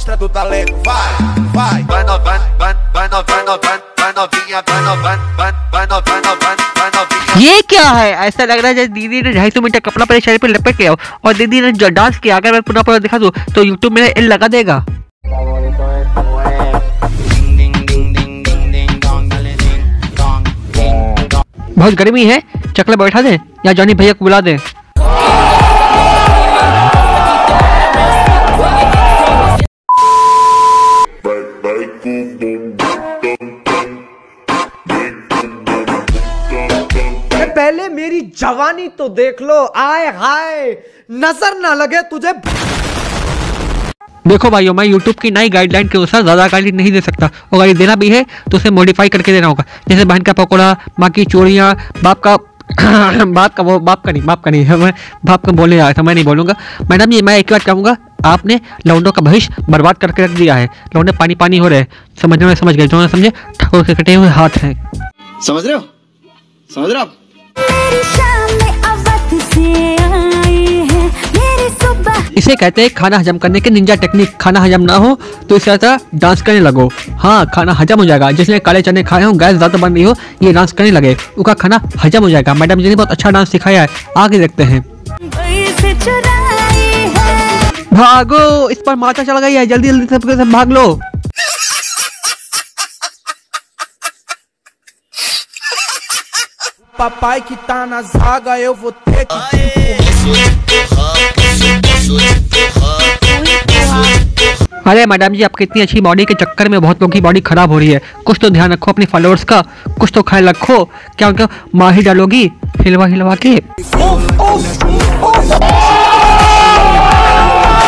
Mostra do talento, vai, vai. Vai no, vai, vai, vai no, vai no, vai, novinha, vai no, vai, vai, vai no, vai no, vai, vai novinha. ये क्या है ऐसा लग रहा है जैसे दीदी ने ढाई सौ मीटर कपड़ा अपने शरीर पर लपेट लिया हो और दीदी ने जो डांस किया अगर मैं पुनः पुनः दिखा दूँ तो यूट्यूब मेरा एल लगा देगा बहुत गर्मी है चकले बैठा दे या जॉनी भैया को बुला दे पहले मेरी जवानी तो देख लो। आए हाय, नज़र ना लगे तुझे। देखो भाइयों, मैं यूट्यूब की नई गाइडलाइन के अनुसार ज़्यादा गाली नहीं दे सकता। और गाली देना भी है तो उसे मॉडिफाई करके देना होगा। जैसे बहन का पकौड़ा, माँ की चोरियाँ बाप का बाप का वो बाप का नहीं बाप का नहीं है मैं बाप का बोलने आया था मैं नहीं बोलूँगा। मैडम ये मैं एक बात कहूँगा आपने लौंडों का भविष्य बर्बाद करके रख दिया है। लौंडे पानी पानी हो रहे हैं। समझने में समझ गए। जो ना समझे ठाकुर के कटे हुए हाथ हैं। समझ रहे हो? समझ रहे हो इसे कहते हैं खाना हजम करने के निंजा टेक्निक खाना हजम ना हो तो इस तरह डांस करने लगो। हाँ खाना हजम हो जाएगा। जिसने काले चने खाए हो गैस ज़्यादा बन रही हो ये डांस करने लगे। उसका खाना हजम हो जाएगा। मैडम जी ने बहुत अच्छा डांस सिखाया है। आगे देखते हैं। भागो! इस पर माथा चढ़ गई है। जल्दी जल्दी सब सब भाग लो। Papai que tá na zaga, eu vou ter que अरे मैडम जी आपकी इतनी अच्छी बॉडी के चक्कर में बहुत लोगों की बॉडी खराब हो रही है। कुछ तो ध्यान रखो अपने फॉलोअर्स का, कुछ तो ख्याल रखो। क्या उनका माही डालोगी? हिलवा हिलवा के.